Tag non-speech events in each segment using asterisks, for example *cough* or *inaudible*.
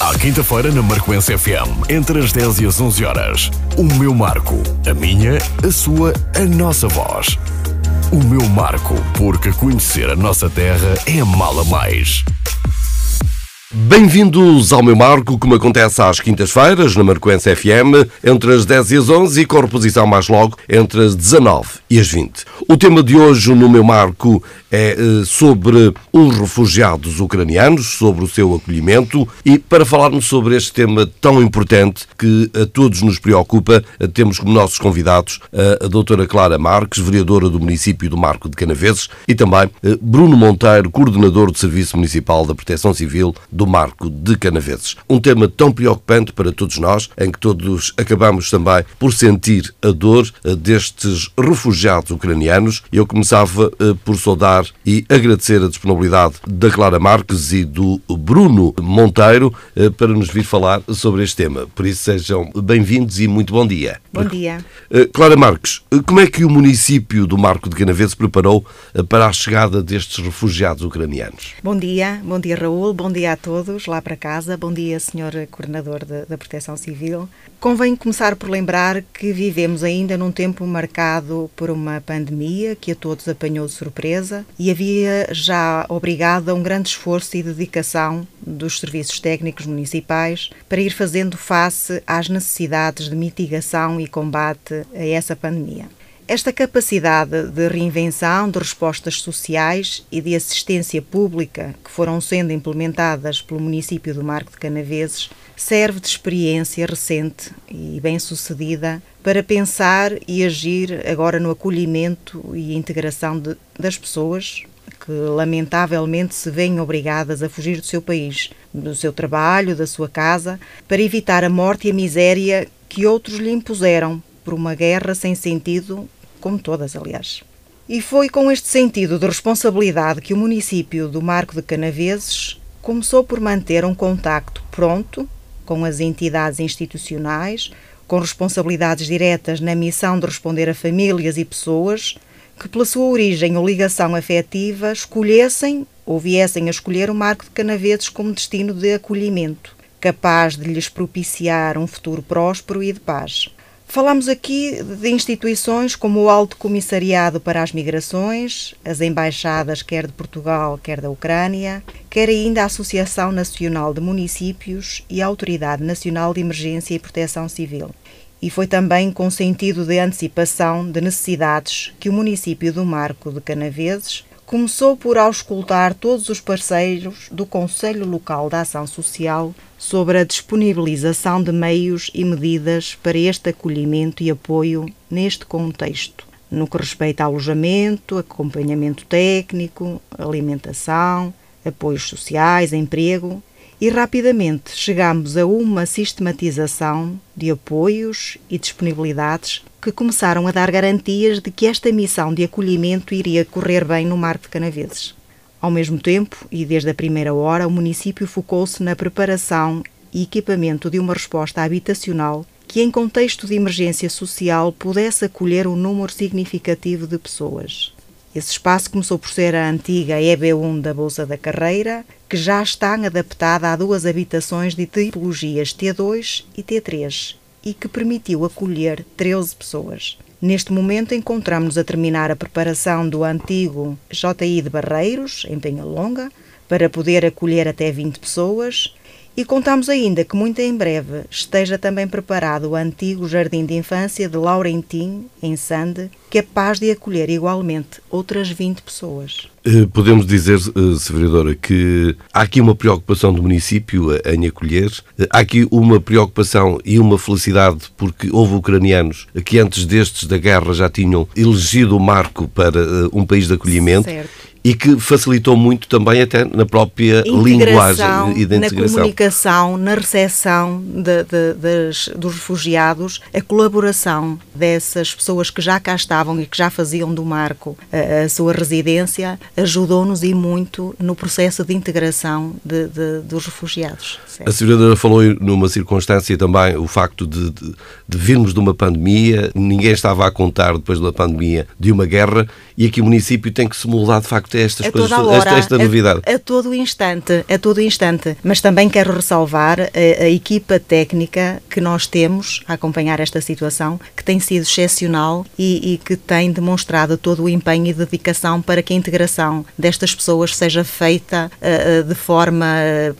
À quinta-feira na Marcoense FM, entre as 10 e as 11 horas. O meu Marco. A minha, a sua, a nossa voz. O meu Marco, porque conhecer a nossa terra é mala mais. Bem-vindos ao meu marco, como acontece às quintas-feiras, na Marcoense FM, entre as 10 e as 11 e com reposição mais logo entre as 19 e as 20. O tema de hoje no meu marco é eh, sobre os refugiados ucranianos, sobre o seu acolhimento e para falarmos sobre este tema tão importante que a todos nos preocupa, eh, temos como nossos convidados a doutora Clara Marques, vereadora do município do Marco de Canaveses e também eh, Bruno Monteiro, coordenador do Serviço Municipal da Proteção Civil do Marco de Canaveses. Um tema tão preocupante para todos nós, em que todos acabamos também por sentir a dor destes refugiados ucranianos. Eu começava por saudar e agradecer a disponibilidade da Clara Marques e do Bruno Monteiro eh, para nos vir falar sobre este tema. Por isso sejam bem-vindos e muito bom dia. Bom dia. Eh, Clara Marques, eh, como é que o município do Marco de Canaveses preparou para a chegada destes refugiados ucranianos? Bom dia, bom dia Raul, bom dia a todos lá para casa, bom dia Senhor Coordenador da Proteção Civil. Convém começar por lembrar que vivemos ainda num tempo marcado por uma pandemia que a todos apanhou de surpresa e havia já obrigado a um grande esforço e dedicação dos serviços técnicos municipais para ir fazendo face às necessidades de mitigação e combate a essa pandemia. Esta capacidade de reinvenção de respostas sociais e de assistência pública que foram sendo implementadas pelo município do Marco de Canaveses serve de experiência recente e bem-sucedida para pensar e agir agora no acolhimento e integração de, das pessoas que lamentavelmente se veem obrigadas a fugir do seu país, do seu trabalho, da sua casa, para evitar a morte e a miséria que outros lhe impuseram por uma guerra sem sentido como todas, aliás. E foi com este sentido de responsabilidade que o município do Marco de Canaveses começou por manter um contacto pronto com as entidades institucionais, com responsabilidades diretas na missão de responder a famílias e pessoas que, pela sua origem ou ligação afetiva, escolhessem ou viessem a escolher o Marco de Canaveses como destino de acolhimento, capaz de lhes propiciar um futuro próspero e de paz. Falamos aqui de instituições como o Alto Comissariado para as Migrações, as embaixadas quer de Portugal, quer da Ucrânia, quer ainda a Associação Nacional de Municípios e a Autoridade Nacional de Emergência e Proteção Civil. E foi também com sentido de antecipação de necessidades que o município do Marco de Canaveses começou por auscultar todos os parceiros do Conselho Local da Ação Social sobre a disponibilização de meios e medidas para este acolhimento e apoio neste contexto, no que respeita a alojamento, acompanhamento técnico, alimentação, apoios sociais, emprego e rapidamente chegamos a uma sistematização de apoios e disponibilidades que começaram a dar garantias de que esta missão de acolhimento iria correr bem no Mar de Canaveses. Ao mesmo tempo, e desde a primeira hora, o município focou-se na preparação e equipamento de uma resposta habitacional que, em contexto de emergência social, pudesse acolher um número significativo de pessoas. Esse espaço começou por ser a antiga EB1 da Bolsa da Carreira, que já está adaptada a duas habitações de tipologias T2 e T3 e que permitiu acolher 13 pessoas. Neste momento encontramos-nos a terminar a preparação do antigo JI de Barreiros, em Penhalonga, para poder acolher até 20 pessoas e contamos ainda que muito em breve esteja também preparado o antigo Jardim de Infância de Laurentim, em Sande, capaz de acolher igualmente outras 20 pessoas. Eh, podemos dizer, eh, Sra. Vereadora, que há aqui uma preocupação do município em acolher, eh, há aqui uma preocupação e uma felicidade porque houve ucranianos que antes destes da guerra já tinham elegido o marco para um país de acolhimento. Certo e que facilitou muito também até na própria linguagem e da integração. Na comunicação, na recepção de, de, de, dos refugiados, a colaboração dessas pessoas que já cá estavam e que já faziam do Marco a, a sua residência ajudou-nos e muito no processo de integração de, dos refugiados. Certo? A senhora falou numa circunstância também o facto de, de virmos de uma pandemia, ninguém estava a contar depois da pandemia de uma guerra e aqui o município tem que se moldar de facto facto estas a coisas, toda a hora, esta, esta novidade. A, a todo instante, a todo instante. Mas também quero ressalvar a, a, equipa técnica que nós temos a acompanhar esta situação, que tem sido excepcional e, e que tem demonstrado todo o empenho e dedicação para que a integração destas pessoas seja feita uh, de forma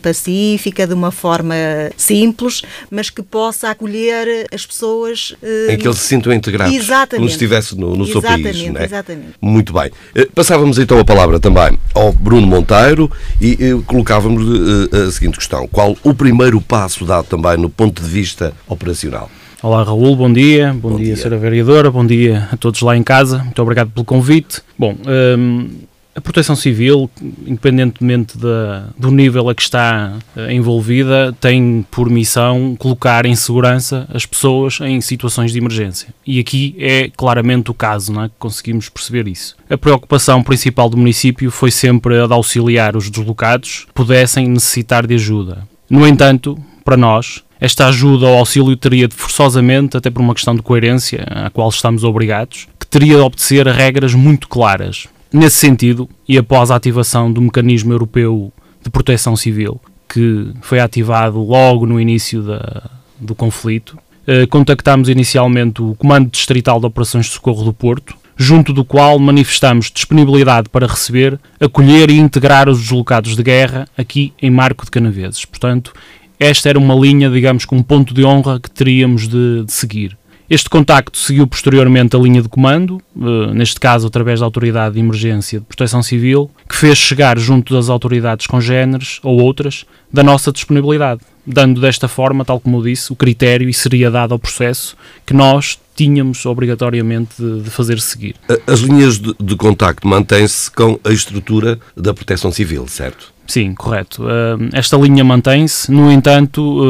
pacífica, de uma forma simples, mas que possa acolher as pessoas. Uh, em que eles se sintam integrados. Exatamente. Como se estivesse no, no seu país. Exatamente, é? exatamente. Muito bem. Passávamos então a palavra também ao Bruno Monteiro e colocávamos a seguinte questão: qual o primeiro passo dado também no ponto de vista operacional? Olá Raul, bom dia, bom, bom dia, dia, Sra. Vereadora, bom dia a todos lá em casa, muito obrigado pelo convite. Bom, hum, a Proteção Civil, independentemente da, do nível a que está uh, envolvida, tem por missão colocar em segurança as pessoas em situações de emergência. E aqui é claramente o caso, não é? conseguimos perceber isso. A preocupação principal do município foi sempre a de auxiliar os deslocados pudessem necessitar de ajuda. No entanto, para nós, esta ajuda ou auxílio teria de forçosamente, até por uma questão de coerência, à qual estamos obrigados, que teria de obedecer regras muito claras Nesse sentido, e após a ativação do mecanismo europeu de proteção civil, que foi ativado logo no início da, do conflito, eh, contactámos inicialmente o Comando Distrital de Operações de Socorro do Porto, junto do qual manifestamos disponibilidade para receber, acolher e integrar os deslocados de guerra aqui em Marco de Canaveses. Portanto, esta era uma linha, digamos, com um ponto de honra que teríamos de, de seguir. Este contacto seguiu posteriormente a linha de comando, eh, neste caso através da Autoridade de Emergência de Proteção Civil, que fez chegar junto das autoridades congêneres ou outras da nossa disponibilidade, dando desta forma, tal como eu disse, o critério e seriedade ao processo que nós tínhamos obrigatoriamente de, de fazer seguir. As linhas de, de contacto mantêm-se com a estrutura da Proteção Civil, certo? Sim, correto. Esta linha mantém-se, no entanto,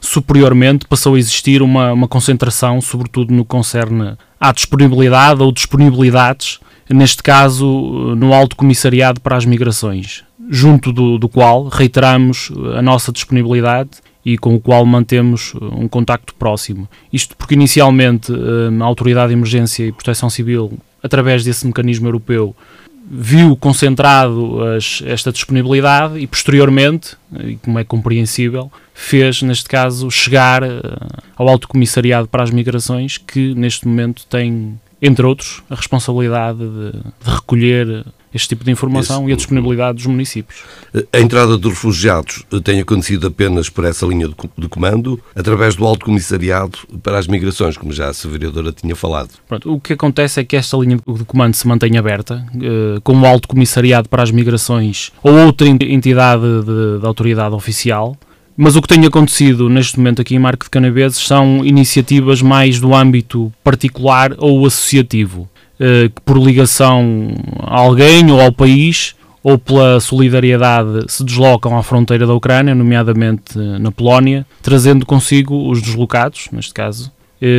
superiormente passou a existir uma, uma concentração, sobretudo no que concerne à disponibilidade ou disponibilidades, neste caso no Alto Comissariado para as Migrações, junto do, do qual reiteramos a nossa disponibilidade e com o qual mantemos um contacto próximo. Isto porque inicialmente a Autoridade de Emergência e Proteção Civil, através desse mecanismo europeu, viu concentrado as, esta disponibilidade e posteriormente, e como é compreensível, fez, neste caso, chegar uh, ao Alto Comissariado para as Migrações, que neste momento tem, entre outros, a responsabilidade de, de recolher este tipo de informação e a disponibilidade dos municípios. A entrada dos refugiados tem acontecido apenas por essa linha de comando, através do Alto Comissariado para as Migrações, como já a vereadora tinha falado. Pronto, o que acontece é que esta linha de comando se mantém aberta, eh, com o Alto Comissariado para as Migrações ou outra entidade de, de autoridade oficial, mas o que tem acontecido neste momento aqui em Marco de Canaveses são iniciativas mais do âmbito particular ou associativo. Eh, que por ligação a alguém ou ao país ou pela solidariedade se deslocam à fronteira da Ucrânia, nomeadamente eh, na Polónia, trazendo consigo os deslocados, neste caso,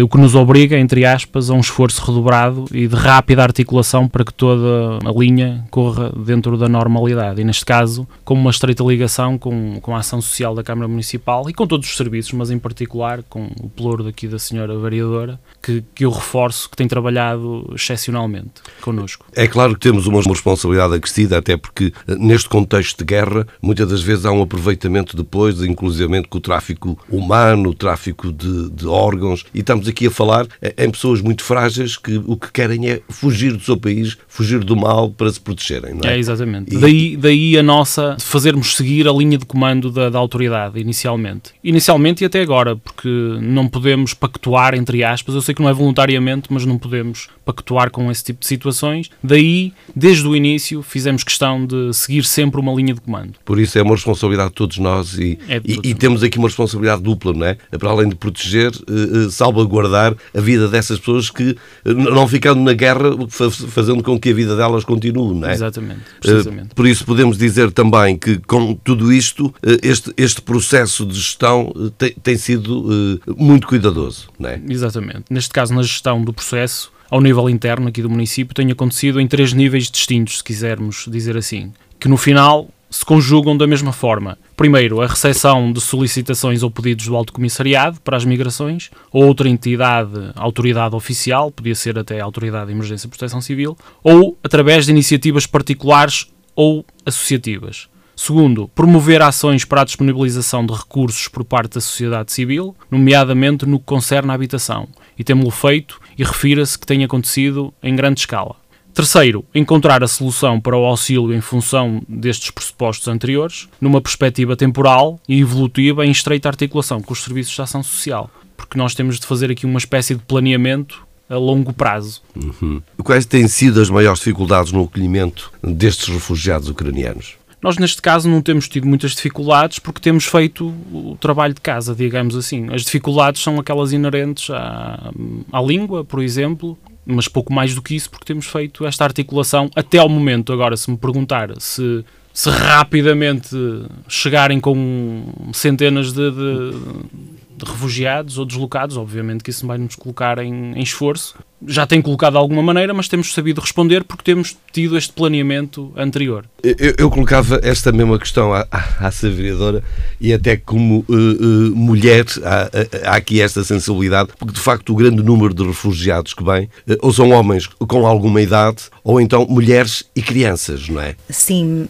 o que nos obriga, entre aspas, a um esforço redobrado e de rápida articulação para que toda a linha corra dentro da normalidade. E neste caso, com uma estreita ligação com, com a ação social da Câmara Municipal e com todos os serviços, mas em particular com o pluro daqui da senhora vereadora, que, que eu reforço que tem trabalhado excepcionalmente connosco. É claro que temos uma responsabilidade acrescida, até porque eh, neste contexto de guerra, muitas das vezes há um aproveitamento depois, inclusivamente com o tráfico humano, o tráfico de, de órgãos, e estamos aqui a falar em pessoas muito frágeis que o que querem é fugir do seu país, fugir do mal para se protegerem. É? é exatamente. E... Daí, daí a nossa de fazermos seguir a linha de comando da, da autoridade, inicialmente. Inicialmente e até agora, porque não podemos pactuar, entre aspas, eu sei que não é voluntariamente, mas não podemos pactuar com esse tipo de situações. Daí, desde o início, fizemos questão de seguir sempre uma linha de comando. Por isso é uma responsabilidade de todos nós e, é todos e, e temos aqui uma responsabilidade dupla, não é? Para além de proteger, uh, salva salvaguardar a vida dessas pessoas que, eh, não ficando na guerra, fazendo com que a vida delas continue, não é? Exatamente, eh, precisamente. Por isso podemos dizer também que com tudo isto, eh, este, este processo de gestão tem, tem sido muito cuidadoso, não é? Exatamente. Neste caso, na gestão do processo, ao nível interno aqui do município, tem acontecido em três níveis distintos, se quisermos dizer assim. Que no final se conjugam da mesma forma. Primeiro, a recepção de solicitações ou pedidos do Alto Comissariado para as migrações, ou outra entidade, autoridade oficial, podia ser até a Autoridade de Emergência e Proteção Civil, ou através de iniciativas particulares ou associativas. Segundo, promover ações para a disponibilização de recursos por parte da sociedade civil, nomeadamente no que concerne à habitação. E temos-lo feito e refira-se que tem acontecido em grande escala. Terceiro, encontrar a solução para o auxílio em função destes pressupostos anteriores, numa perspectiva temporal e evolutiva em estreita articulação com os serviços de ação social, porque nós temos de fazer aqui uma espécie de planeamento a longo prazo. Uhum. Quais têm sido as maiores dificuldades no acolhimento destes refugiados ucranianos? Nós, neste caso, não temos tido muitas dificuldades porque temos feito o trabalho de casa, digamos assim. As dificuldades são aquelas inerentes à, à língua, por exemplo, mas pouco mais do que isso, porque temos feito esta articulação até ao momento. Agora, se me perguntar se, se rapidamente chegarem com centenas de, de, de refugiados ou deslocados, obviamente que isso vai nos colocar em, em esforço, já tem colocado de alguma maneira, mas temos sabido responder porque temos tido este planeamento anterior. Eu, eu colocava esta mesma questão à, à, à vereadora e até como uh, uh, mulher há, há, aqui esta sensibilidade, porque de facto o grande número de refugiados que vêm uh, ou são homens com alguma idade ou então mulheres e crianças, não é? Sim,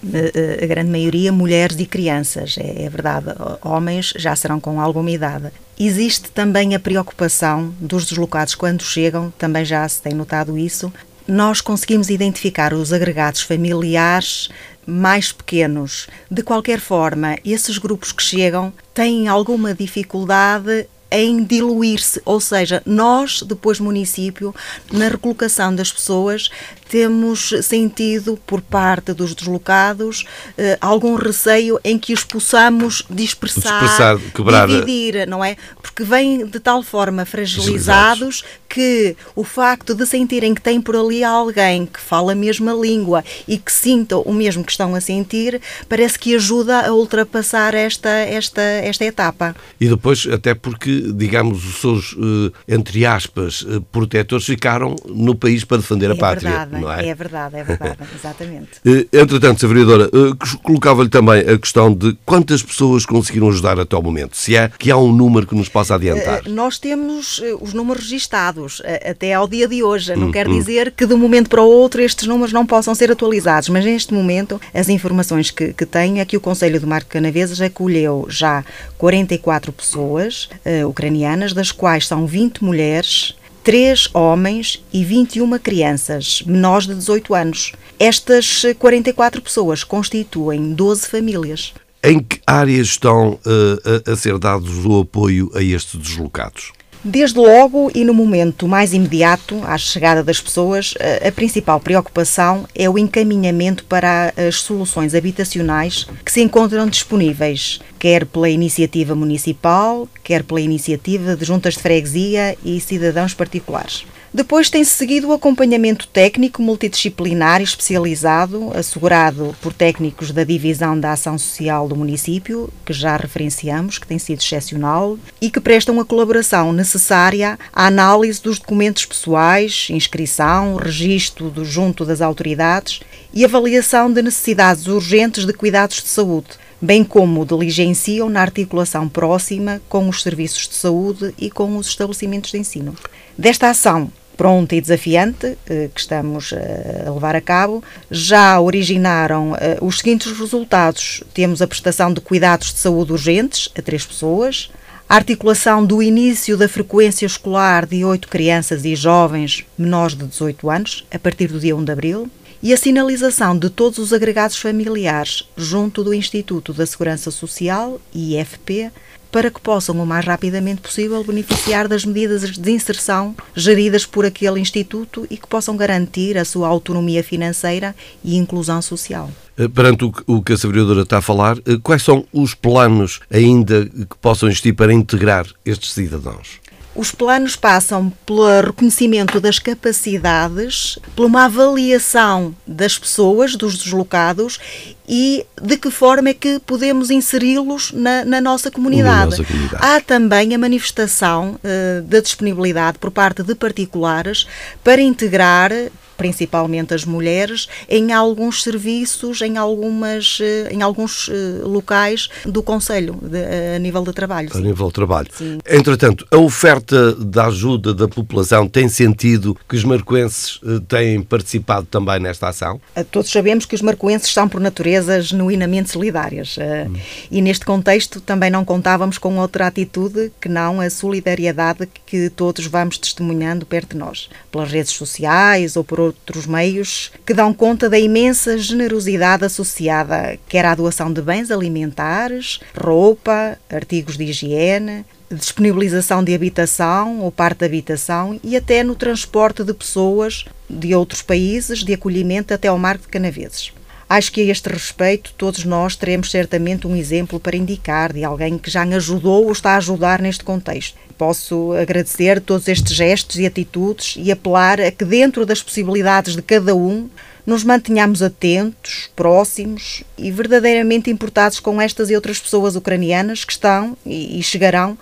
a grande maioria mulheres e crianças, é, é verdade. Homens já serão com alguma idade. Existe também a preocupação dos deslocados quando chegam, também já se tem notado isso. Nós conseguimos identificar os agregados familiares mais pequenos. De qualquer forma, esses grupos que chegam têm alguma dificuldade em diluir-se, ou seja, nós, depois município, na recolocação das pessoas, temos sentido por parte dos deslocados eh, algum receio em que os possamos dispersar, dispersar quebrar. dividir, não é? Porque vêm de tal forma fragilizados que o facto de sentirem que tem por ali alguém que fala a mesma língua e que sinta o mesmo que estão a sentir, parece que ajuda a ultrapassar esta, esta, esta etapa. E depois, até porque, digamos, os seus, eh, entre aspas, eh, protetores ficaram no país para defender é a pátria. Verdade não é? É verdade, é verdade, *laughs* exatamente. Eh, entretanto, Sra. Vereadora, eh, colocava-lhe também a questão de quantas pessoas conseguiram ajudar até o momento, se é que há um número que nos possa adiantar. Eh, nós temos os números registados até ao dia de hoje, não hum, quer hum. dizer que de um momento para o outro estes números não possam ser atualizados, mas neste momento as informações que, que tenho é que o Conselho do Marco Canavesas acolheu já 44 pessoas uh, ucranianas, das quais são 20 mulheres 3 homens e 21 crianças menores de 18 anos. Estas 44 pessoas constituem 12 famílias. Em que áreas estão uh, a, a ser dados o apoio a estes deslocados? Desde logo e no momento mais imediato, à chegada das pessoas, a principal preocupação é o encaminhamento para as soluções habitacionais que se encontram disponíveis, quer pela iniciativa municipal, quer pela iniciativa de juntas de freguesia e cidadãos particulares. Depois tem-se seguido o acompanhamento técnico multidisciplinar e especializado, assegurado por técnicos da Divisão da Ação Social do município, que já referenciamos, que tem sido excepcional, e que prestam a colaboração necessária à análise dos documentos pessoais, inscrição, registro do junto das autoridades e avaliação de necessidades urgentes de cuidados de saúde, bem como diligenciam na articulação próxima com os serviços de saúde e com os estabelecimentos de ensino. Desta ação pronta e desafiante eh, que estamos eh, a levar a cabo, já originaram eh, os seguintes resultados. Temos a prestação de cuidados de saúde urgentes a três pessoas, a articulação do início da frequência escolar de oito crianças e jovens menores de 18 anos, a partir do dia 1 de abril, e a sinalização de todos os agregados familiares junto do Instituto da Segurança Social, IFP, para que possam, o mais rapidamente possível, beneficiar das medidas de inserção geridas por aquele instituto e que possam garantir a sua autonomia financeira e inclusão social. Eh, perante o que a Vereadora está a falar, eh, quais são os planos ainda que possam existir para integrar estes cidadãos? Os planos passam pelo reconhecimento das capacidades, por uma avaliação das pessoas, dos deslocados e de que forma é que podemos inseri-los na, na, nossa comunidade. Na comunidade. Há também a manifestação uh, da disponibilidade por parte de particulares para integrar principalmente as mulheres, em alguns serviços, em, algumas, eh, em alguns eh, locais do Conselho, de, a nível de trabalho. A sim. nível de trabalho. Sim. Entretanto, a oferta da ajuda da população tem sentido que os marcoenses eh, têm participado também nesta ação? Todos sabemos que os marcoenses são, por natureza, genuinamente solidárias. Hum. E neste contexto também não contávamos com outra atitude que não a solidariedade que todos vamos testemunhando perto de nós, pelas redes sociais ou por outros meios, que dão conta da imensa generosidade associada quer à doação de bens alimentares, roupa, artigos de higiene, disponibilização de habitação ou parte de habitação e até no transporte de pessoas de outros países de acolhimento até ao Marco de Canaveses. Acho que a este respeito todos nós teremos certamente um exemplo para indicar de alguém que já ajudou ou está a ajudar neste contexto. Posso agradecer todos estes gestos e atitudes e apelar a que dentro das possibilidades de cada um nos mantenhamos atentos, próximos e verdadeiramente importados com estas e outras pessoas ucranianas que estão e, chegarão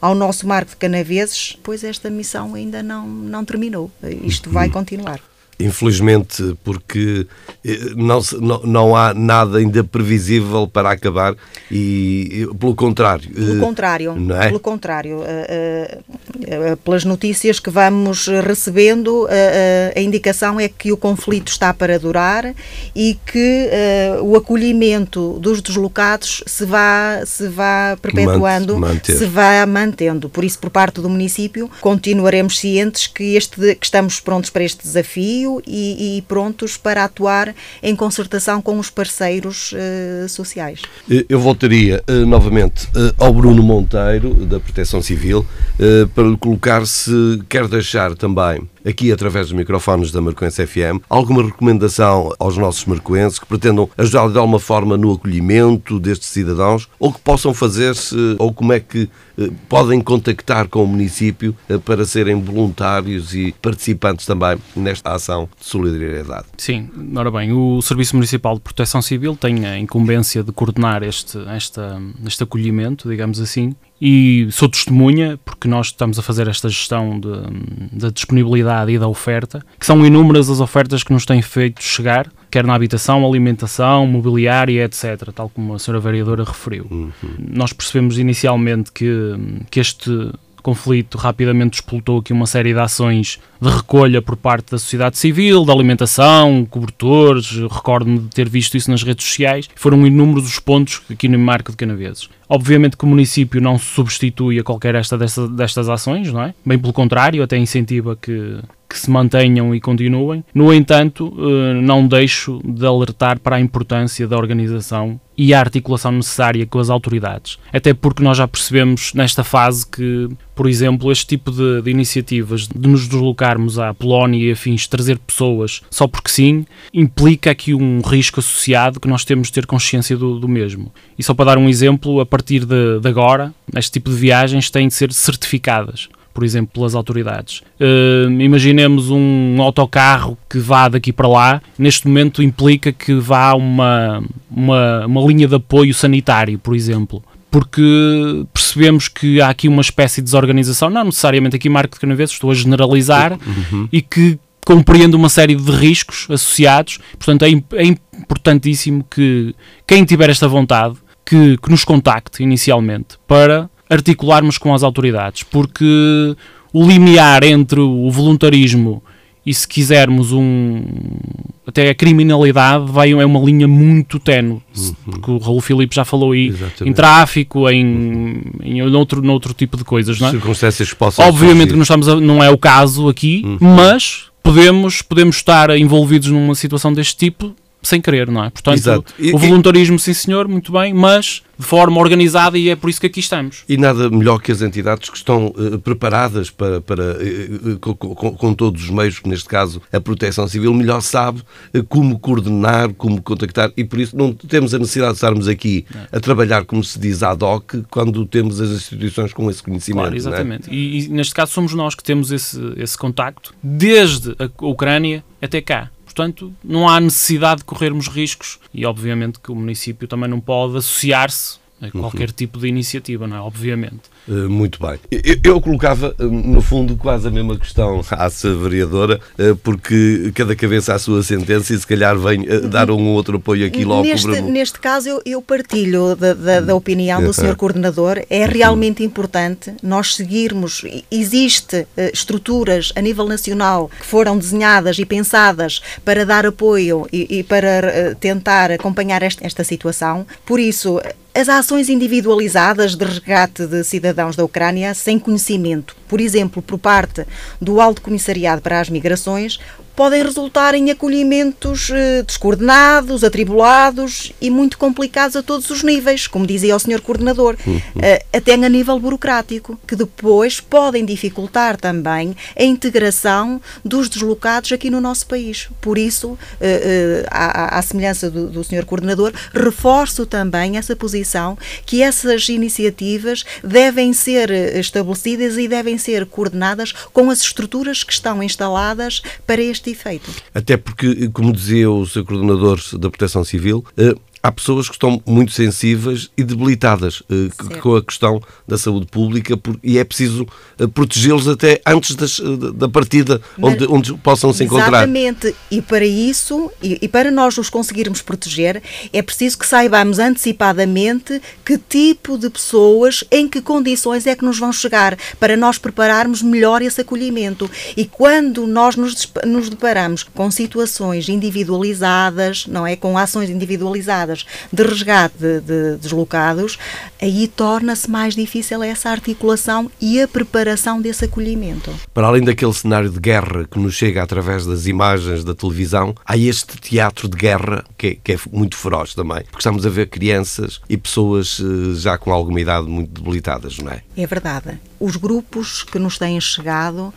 ao nosso marco de canaveses, pois esta missão ainda não, não terminou. Isto vai *clears throat* continuar infelizmente, porque eh, não, não, não há nada ainda previsível para acabar e, pelo contrário. Pelo eh, contrário, não é? pelo contrário, uh, pelas notícias que vamos recebendo, a indicação é que o conflito está para durar e que o acolhimento dos deslocados se vá, se vá perpetuando, Manter. se vá mantendo. Por isso, por parte do município, continuaremos cientes que, este, que estamos prontos para este desafio e, e, prontos para atuar em concertação com os parceiros uh, sociais. Eu voltaria uh, novamente uh, ao Bruno Monteiro, da Proteção Civil, para lhe colocar se quer deixar também aqui através dos microfones da Marcoense FM, alguma recomendação aos nossos marcoenses que pretendam ajudar de alguma forma no acolhimento destes cidadãos ou que possam fazer-se, ou como é que eh, podem contactar com o município eh, para serem voluntários e participantes também nesta ação de solidariedade. Sim, ora bem, o Serviço Municipal de Proteção Civil tem a incumbência de coordenar este, esta, este acolhimento, digamos assim, e sou testemunha, porque nós estamos a fazer esta gestão da disponibilidade e da oferta, que são inúmeras as ofertas que nos têm feito chegar, quer na habitação, alimentação, mobiliária, etc., tal como a senhora vereadora referiu. Uhum. Nós percebemos inicialmente que, que este conflito rapidamente explotou aqui uma série de ações de recolha por parte da sociedade civil, de alimentação, cobertores, recordo-me de ter visto isso nas redes sociais, foram inúmeros os pontos aqui no Marco de Canaveses. Obviamente que o município não se substitui a qualquer esta destas, destas ações, não é? Bem pelo contrário, até incentiva que, que se mantenham e continuem. No entanto, eh, não deixo de alertar para a importância da organização e a articulação necessária com as autoridades. Até porque nós já percebemos nesta fase que, por exemplo, este tipo de, de iniciativas de nos deslocarmos à Polónia e afins, trazer pessoas só porque sim, implica aqui um risco associado que nós temos de ter consciência do, do mesmo. E só para dar um exemplo, a partir de, de agora, este tipo de viagens têm de ser certificadas por exemplo, pelas autoridades. Uh, imaginemos um autocarro que vá daqui para lá, neste momento implica que vá uma, uma, uma linha de apoio sanitário, por exemplo porque percebemos que há aqui uma espécie de desorganização, não necessariamente aqui Marco de Canaveses, estou a generalizar, uhum. e que compreende uma série de riscos associados. Portanto, é, é importantíssimo que quem tiver esta vontade, que, que nos contacte inicialmente para articularmos com as autoridades, porque o limiar entre o voluntarismo e se quisermos um até a criminalidade vai é uma linha muito tenue uhum. porque o Raul Filipe já falou aí Exatamente. em tráfico em, em outro, noutro tipo de coisas não é? circunstâncias que possam obviamente que não, estamos a, não é o caso aqui uhum. mas podemos podemos estar envolvidos numa situação deste tipo sem querer, não é? Portanto, e, o voluntarismo, sim senhor, muito bem, mas de forma organizada e é por isso que aqui estamos. E nada melhor que as entidades que estão uh, preparadas para, para uh, com, com, com, todos os meios, que neste caso a Proteção Civil, melhor sabe uh, como coordenar, como contactar e por isso não temos a necessidade de estarmos aqui a trabalhar, como se diz, ad hoc, quando temos as instituições com esse conhecimento. Claro, é? exatamente. É? E, e, neste caso somos nós que temos esse, esse contacto, desde a Ucrânia até cá. Portanto, não há necessidade de corrermos riscos e, obviamente, que o município também não pode associar-se qualquer uhum. tipo de iniciativa, não é? Obviamente. Uh, muito bem. Eu, eu, colocava, no fundo, quase a mesma questão à vereadora, uh, porque cada cabeça a sua sentença e se calhar vem uh, dar um outro apoio aqui logo. Neste, neste caso, eu, eu partilho da, da, da, opinião do Sr. Coordenador. É realmente importante nós seguirmos. Existe estruturas a nível nacional que foram desenhadas e pensadas para dar apoio e, e para tentar acompanhar esta, esta situação. Por isso, as ações individualizadas de resgate de cidadãos da Ucrânia sem conhecimento, por exemplo, por parte do Alto Comissariado para as Migrações, podem resultar em acolhimentos eh, descoordenados, atribulados e muito complicados a todos os níveis, como dizia o Sr. Coordenador, uhum. eh, até a nível burocrático, que depois podem dificultar também a integração dos deslocados aqui no nosso país. Por isso, eh, à, semelhança do, do Sr. Coordenador, reforço também essa posição que essas iniciativas devem ser estabelecidas e devem ser coordenadas com as estruturas que estão instaladas para este efeito. Até porque, como dizia o seu coordenador da Proteção Civil, eh, há pessoas que estão muito sensíveis e debilitadas eh, com a questão da saúde pública e é preciso eh, protegê-los até antes das, eh, da partida, onde, onde possam se encontrar. Exatamente, e para isso, e, e, para nós os conseguirmos proteger, é preciso que saibamos antecipadamente que tipo de pessoas, em que condições é que nos vão chegar, para nós prepararmos melhor esse acolhimento. E quando nós nos, nos deparamos com situações individualizadas, não é? Com ações individualizadas de resgate de, de deslocados, aí torna-se mais difícil essa articulação e a preparação desse acolhimento. Para além daquele cenário de guerra que nos chega através das imagens da televisão, há este teatro de guerra que é, que é muito feroz também, porque estamos a ver crianças e pessoas eh, já com alguma idade muito debilitadas, não é? É verdade. Os grupos que nos têm chegado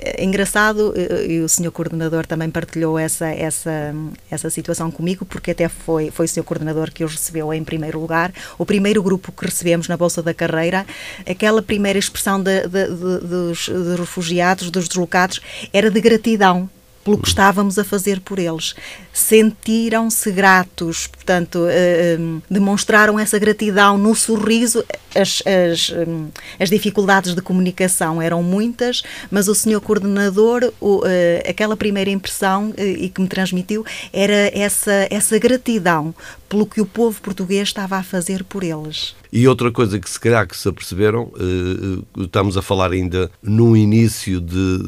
é engraçado, eh, e o senhor coordenador também partilhou essa, essa, essa situação comigo, porque até foi, foi o senhor coordenador que os recebeu em primeiro lugar. O primeiro grupo que recebemos na Bolsa da Carreira, aquela primeira expressão de, de, de, dos, dos refugiados, dos deslocados, era de gratidão pelo que estávamos a fazer por eles. Sentiram-se gratos, portanto, uh, demonstraram essa gratidão no sorriso. As, as, um, as, dificuldades de comunicação eram muitas, mas o senhor coordenador, o, uh, aquela primeira impressão e que me transmitiu era essa, essa gratidão pelo que o povo português estava a fazer por eles. E outra coisa que se calhar que se aperceberam, estamos a falar ainda no início de,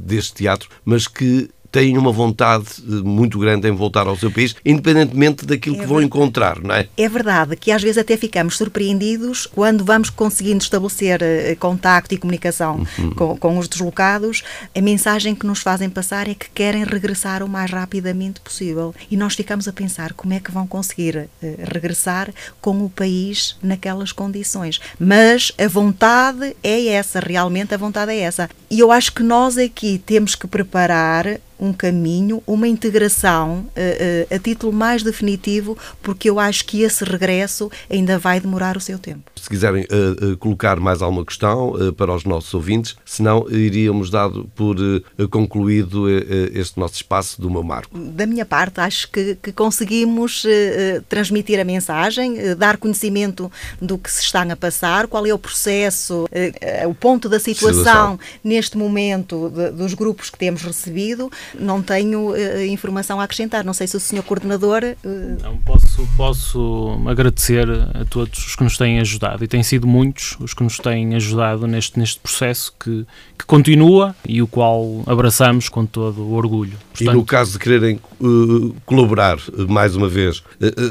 deste teatro, mas que têm uma vontade eh, muito grande em voltar ao seu país, independentemente daquilo é que vão encontrar, não é? É verdade que às vezes até ficamos surpreendidos quando vamos conseguindo estabelecer uh, contacto e comunicação uhum. com, com os deslocados. A mensagem que nos fazem passar é que querem regressar o mais rapidamente possível. E nós ficamos a pensar como é que vão conseguir uh, regressar com o país naquelas condições. Mas a vontade é essa, realmente a vontade é essa. E eu acho que nós aqui temos que preparar um caminho, uma integração uh, uh, a título mais definitivo, porque eu acho que esse regresso ainda vai demorar o seu tempo. Se quiserem uh, colocar mais alguma questão para os nossos ouvintes, senão iríamos dado por concluído este nosso espaço do meu marco. Da minha parte, acho que, que conseguimos transmitir a mensagem, dar conhecimento do que se está a passar, qual é o processo, o ponto da situação, situação. neste momento de, dos grupos que temos recebido, não tenho uh, informação a acrescentar. Não sei se o senhor coordenador. Uh... Não, posso, posso agradecer a todos os que nos têm ajudado e têm sido muitos os que nos têm ajudado neste, neste processo que, que continua e o qual abraçamos com todo o orgulho. Portanto, e no caso de quererem uh, colaborar, mais uma vez,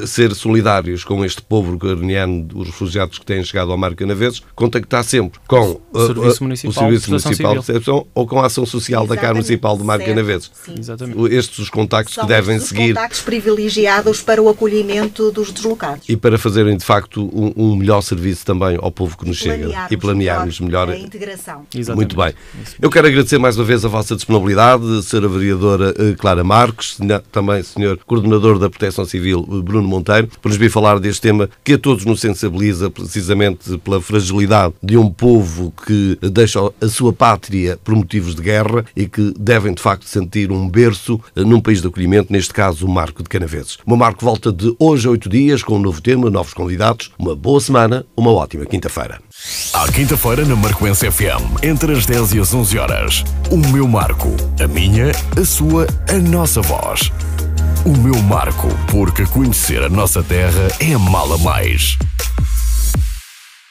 ser solidários com este povo ucraniano, os refugiados que têm chegado ao Mar Canaveses, contactar sempre com o Serviço Municipal, o Serviço Municipal de Recepção ou com a Ação Social Exatamente, da Câmara Municipal do Mar Canaveses. Exatamente. Estes os contactos São que devem os seguir. contactos privilegiados para o acolhimento dos deslocados. E para fazerem, de facto, um, um melhor serviço serviço também ao povo que nos chega e planearmos melhor, melhor a integração. Exatamente. Muito bem. Eu quero agradecer mais uma vez a vossa disponibilidade, Sra. Vereadora eh, Clara Marques, também Sr. Coordenador da Proteção Civil eh, Bruno Monteiro, por nos vir falar deste tema que a todos nos sensibiliza precisamente pela fragilidade de um povo que deixa a sua pátria por motivos de guerra e que devem de facto sentir um berço eh, num país de acolhimento, neste caso o Marco de Canaveses. O Marco volta de hoje a oito dias com um novo tema, novos convidados. Uma boa semana, uma ótima quinta-feira. À quinta-feira na Marcoense FM, entre as 10 e as 11 horas. O meu Marco. A minha, a sua, a nossa voz. O meu Marco, porque conhecer a nossa terra é mala mais.